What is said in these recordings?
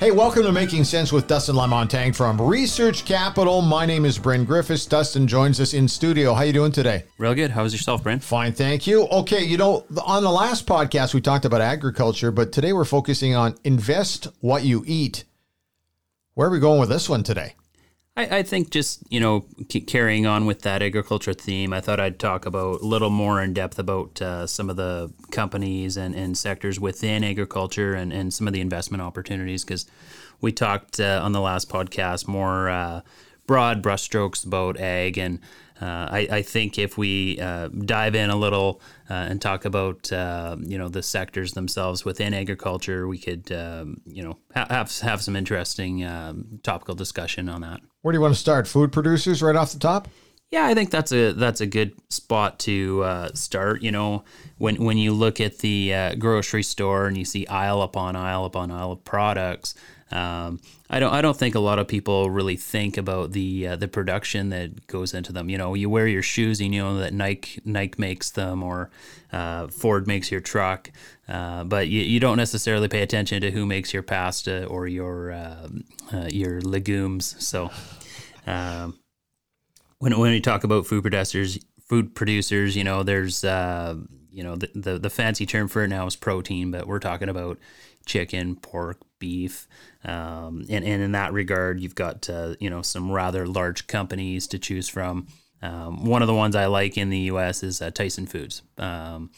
Hey, welcome to Making Sense with Dustin Lamontagne from Research Capital. My name is Bryn Griffiths. Dustin joins us in studio. How you doing today? Real good. How was yourself, Bryn? Fine, thank you. Okay, you know, on the last podcast we talked about agriculture, but today we're focusing on invest what you eat. Where are we going with this one today? I, I think just you know carrying on with that agriculture theme, I thought I'd talk about a little more in depth about uh, some of the companies and, and sectors within agriculture and, and some of the investment opportunities because we talked uh, on the last podcast more uh, broad brushstrokes about ag and uh, I, I, think if we uh, dive in a little uh, and talk about uh, you know the sectors themselves within agriculture, we could um, you know ha- have have some interesting um, topical discussion on that. Where do you want to start? Food producers, right off the top. Yeah, I think that's a that's a good spot to uh, start. You know, when when you look at the uh, grocery store and you see aisle upon aisle upon aisle of products, um, I don't I don't think a lot of people really think about the uh, the production that goes into them. You know, you wear your shoes and you know that Nike Nike makes them or uh, Ford makes your truck, uh, but you, you don't necessarily pay attention to who makes your pasta or your um, uh, your legumes. So. Um, when, when we talk about food producers, food producers, you know, there's, uh, you know, the, the, the fancy term for it now is protein, but we're talking about chicken, pork, beef. Um, and, and in that regard, you've got, uh, you know, some rather large companies to choose from. Um, one of the ones I like in the U.S. is uh, Tyson Foods. Um,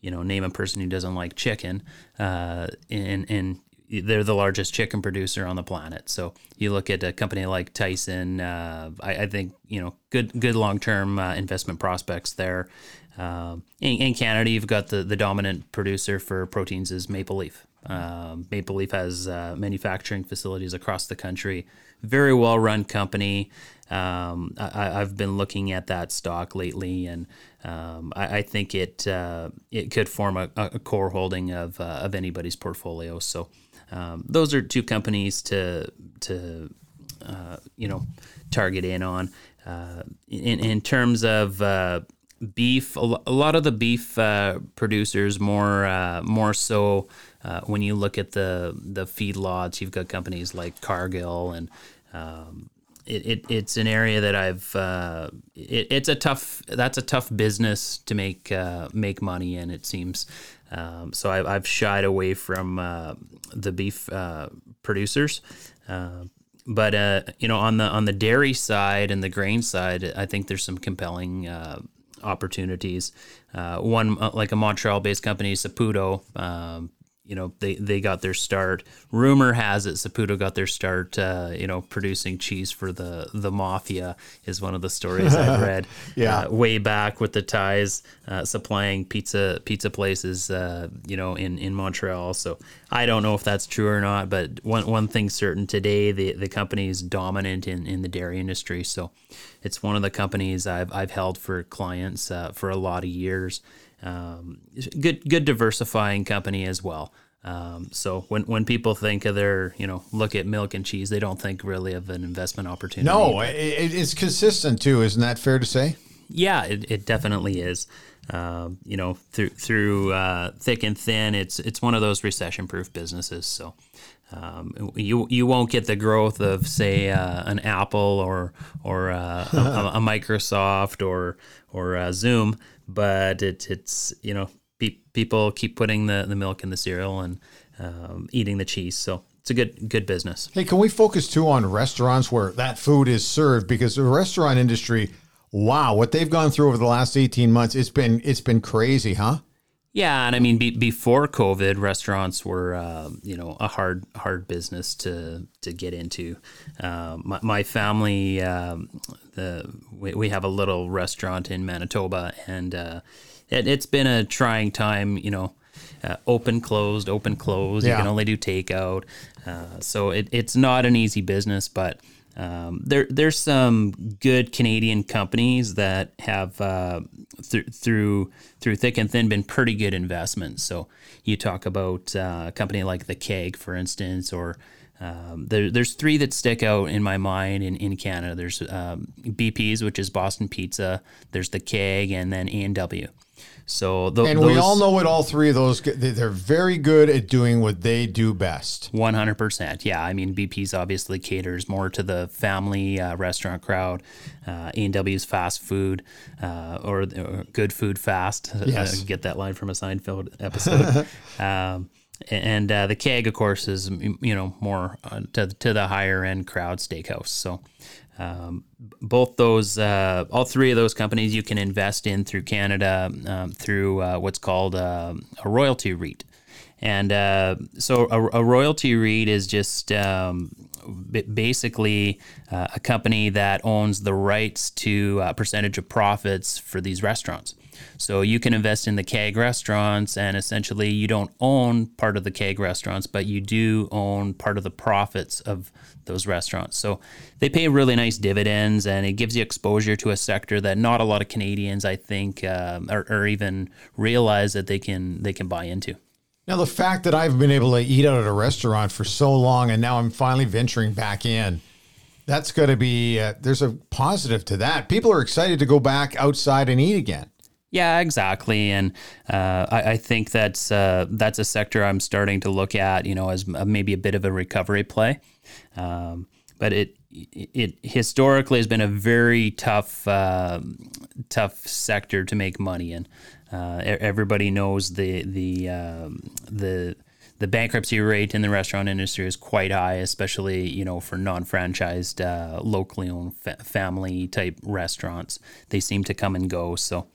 you know, name a person who doesn't like chicken, uh, and and they're the largest chicken producer on the planet. So you look at a company like Tyson. Uh, I, I, think you know good good long term uh, investment prospects there. Uh, in, in, Canada, you've got the the dominant producer for proteins is Maple Leaf. Um, Maple Leaf has uh, manufacturing facilities across the country. Very well run company. Um, I, have been looking at that stock lately, and um, I, I, think it uh, it could form a, a core holding of uh, of anybody's portfolio. So um, those are two companies to to uh, you know target in on. Uh, in in terms of uh, beef, a lot of the beef producers more more so uh, when you look at the the feedlots, you've got companies like Cargill and um, it, it, it's an area that I've uh, it, it's a tough that's a tough business to make uh, make money in it seems. Um, so I've, I've, shied away from uh, the beef uh, producers. Uh, but uh, you know on the on the dairy side and the grain side I think there's some compelling opportunities. One like a Montreal based company Saputo um, you know they, they got their start. Rumor has it Saputo got their start. Uh, you know, producing cheese for the the mafia is one of the stories I've read. yeah, uh, way back with the ties uh, supplying pizza pizza places. Uh, you know, in in Montreal. So I don't know if that's true or not. But one one thing certain today, the the company is dominant in in the dairy industry. So it's one of the companies I've I've held for clients uh, for a lot of years. Um, good good diversifying company as well. Um, so when, when people think of their, you know, look at milk and cheese, they don't think really of an investment opportunity. No, it, it's consistent too. Isn't that fair to say? Yeah, it, it definitely is. Uh, you know, through through uh, thick and thin, it's it's one of those recession proof businesses. So um, you you won't get the growth of say uh, an Apple or or uh, a, a, Microsoft or or uh, Zoom, but it, it's you know pe- people keep putting the, the milk in the cereal and um, eating the cheese. So it's a good good business. Hey, can we focus too on restaurants where that food is served? Because the restaurant industry, wow, what they've gone through over the last eighteen months, it's been it's been crazy, huh? Yeah, and I mean, be, before COVID, restaurants were, uh, you know, a hard, hard business to to get into. Uh, my, my, family, um, the we, we, have a little restaurant in Manitoba, and uh, it, has been a trying time. You know, uh, open, closed, open, closed. Yeah. You can only do takeout, uh, so it, it's not an easy business, but um, there, there's some good Canadian companies that have uh, th- through through thick and thin been pretty good investments. So you talk about uh, a company like the Keg, for instance, or Um, there, there's three that stick out in my mind in, in Canada. There's um, BP's, which is Boston Pizza. There's the Keg, and then A and W. So th- and those, we all know what all three of those they're very good at doing what they do best. One hundred percent. Yeah, I mean BP's obviously caters more to the family uh, restaurant crowd. Uh, A and W's fast food uh, or, or, good food fast. Yes. get that line from a Seinfeld episode. um, and uh, the keg, of course, is you know more uh, to to the higher end crowd steakhouse. So um, both those, uh, all three of those companies, you can invest in through Canada um, through uh, what's called uh, a royalty REIT. And uh, so a, a, royalty REIT is just um, basically uh, a company that owns the rights to a percentage of profits for these restaurants. So you can invest in the keg restaurants, and essentially you don't own part of the keg restaurants, but you do own part of the profits of those restaurants. So they pay really nice dividends, and it gives you exposure to a sector that not a lot of Canadians, I think, um, or, or even realize that they can they can buy into. Now, the fact that I've been able to eat out at a restaurant for so long, and now I'm finally venturing back in. That's going to be, uh, there's a positive to that. People are excited to go back outside and eat again. Yeah, exactly, and uh, I, I, think that's uh, that's a sector I'm starting to look at, you know, as maybe a bit of a recovery play. Um, but it it historically has been a very tough uh, tough sector to make money in. Uh, everybody knows the the um, the the bankruptcy rate in the restaurant industry is quite high, especially you know for non-franchised, uh, locally owned fa- family type restaurants. They seem to come and go. So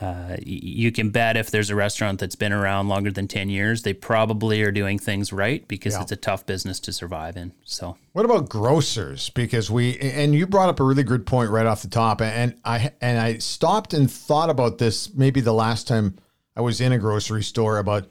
uh, you can bet if there's a restaurant that's been around longer than 10 years, they probably are doing things right because yeah. it's a tough business to survive in. So, what about grocers? Because we, and you brought up a really good point right off the top. And I, and I stopped and thought about this maybe the last time I was in a grocery store about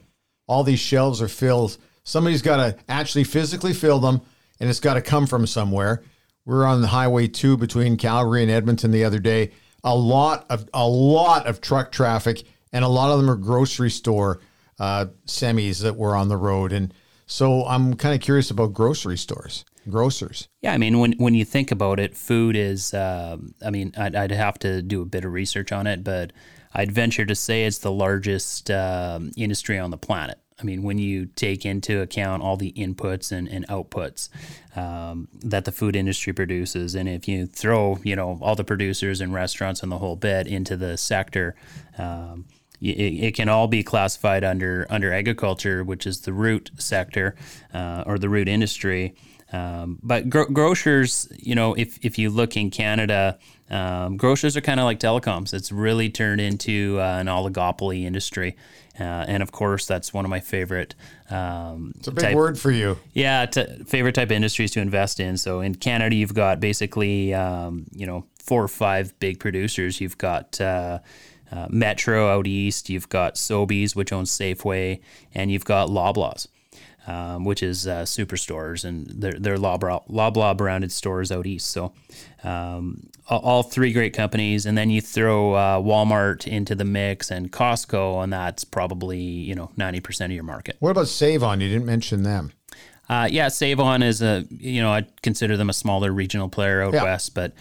all these shelves are filled. Somebody's got to actually physically fill them and it's got to come from somewhere. We were on the highway two between Calgary and Edmonton the other day a lot of a lot of truck traffic, and a lot of them are grocery store uh, semis that were on the road. And so I'm kind of curious about grocery stores, grocers. Yeah, I mean, when when you think about it, food is. Uh, I mean, I'd, I'd, have to do a bit of research on it, but I'd venture to say it's the largest uh, industry on the planet. I mean, when you take into account all the inputs and, and outputs um, that the food industry produces, and if you throw, you know, all the producers and restaurants and the whole bit into the sector, um, it, it, can all be classified under under agriculture, which is the root sector uh, or the root industry. Um, but gro- grocers, you know, if, if you look in Canada, um, grocers are kind of like telecoms. It's really turned into uh, an oligopoly industry. Uh, and of course, that's one of my favorite. Um, it's a big type, word for you. Yeah, t- favorite type of industries to invest in. So in Canada, you've got basically, um, you know, four or five big producers. You've got uh, uh, Metro out east. You've got Sobeys, which owns Safeway, and you've got Loblaws um, which is uh, superstores, and they're, they're Loblaw, Loblaw branded stores out east. So, um, all three great companies, and then you throw uh, Walmart into the mix and Costco, and that's probably you know ninety percent of your market. What about Save On? You didn't mention them. Uh, yeah, Save On is a you know I consider them a smaller regional player out yeah. west, but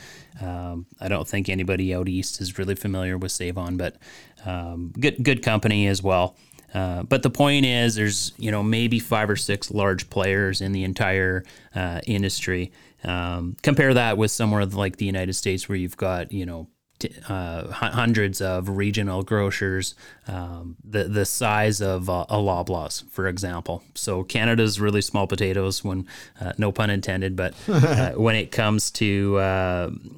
um, I don't think anybody out east is really familiar with Save On, but um, good good company as well. Uh, but the point is, there's you know maybe five or six large players in the entire uh, industry. Um, compare that with somewhere like the United States, where you've got you know t- uh, hundreds of regional grocers, um, the the size of uh, a Loblaws, for example. So Canada's really small potatoes, when uh, no pun intended, but when it comes to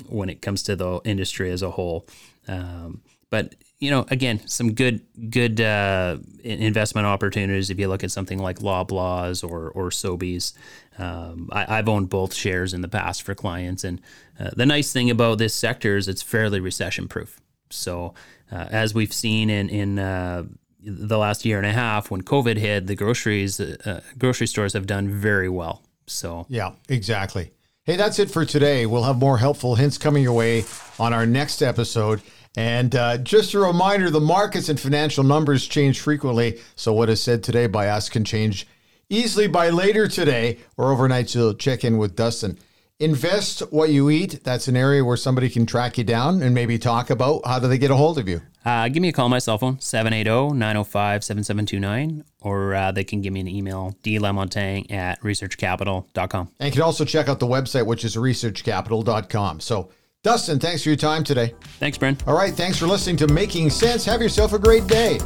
when it comes to the industry as a whole. Um, but you know, again, some good good uh, investment opportunities if you look at something like Loblaws or or Sobeys. Um, I, have owned both shares in the past for clients, and uh, the nice thing about this sector is it's fairly recession proof. So, uh, as we've seen in in uh, the last year and a half, when COVID hit, the groceries uh, grocery stores have done very well. So, yeah, exactly. Hey, that's it for today. We'll have more helpful hints coming your way on our next episode. And uh, just a reminder the markets and financial numbers change frequently. So, what is said today by us can change easily by later today or overnight. You'll check in with Dustin. Invest what you eat. That's an area where somebody can track you down and maybe talk about how do they get a hold of you. Uh, give me a call on my cell phone, 780-905-7729, or uh, they can give me an email, dlamontagne at researchcapital.com. And you can also check out the website, which is researchcapital.com. So, Dustin, thanks for your time today. Thanks, Brent. All right, thanks for listening to Making Sense. Have yourself a great day.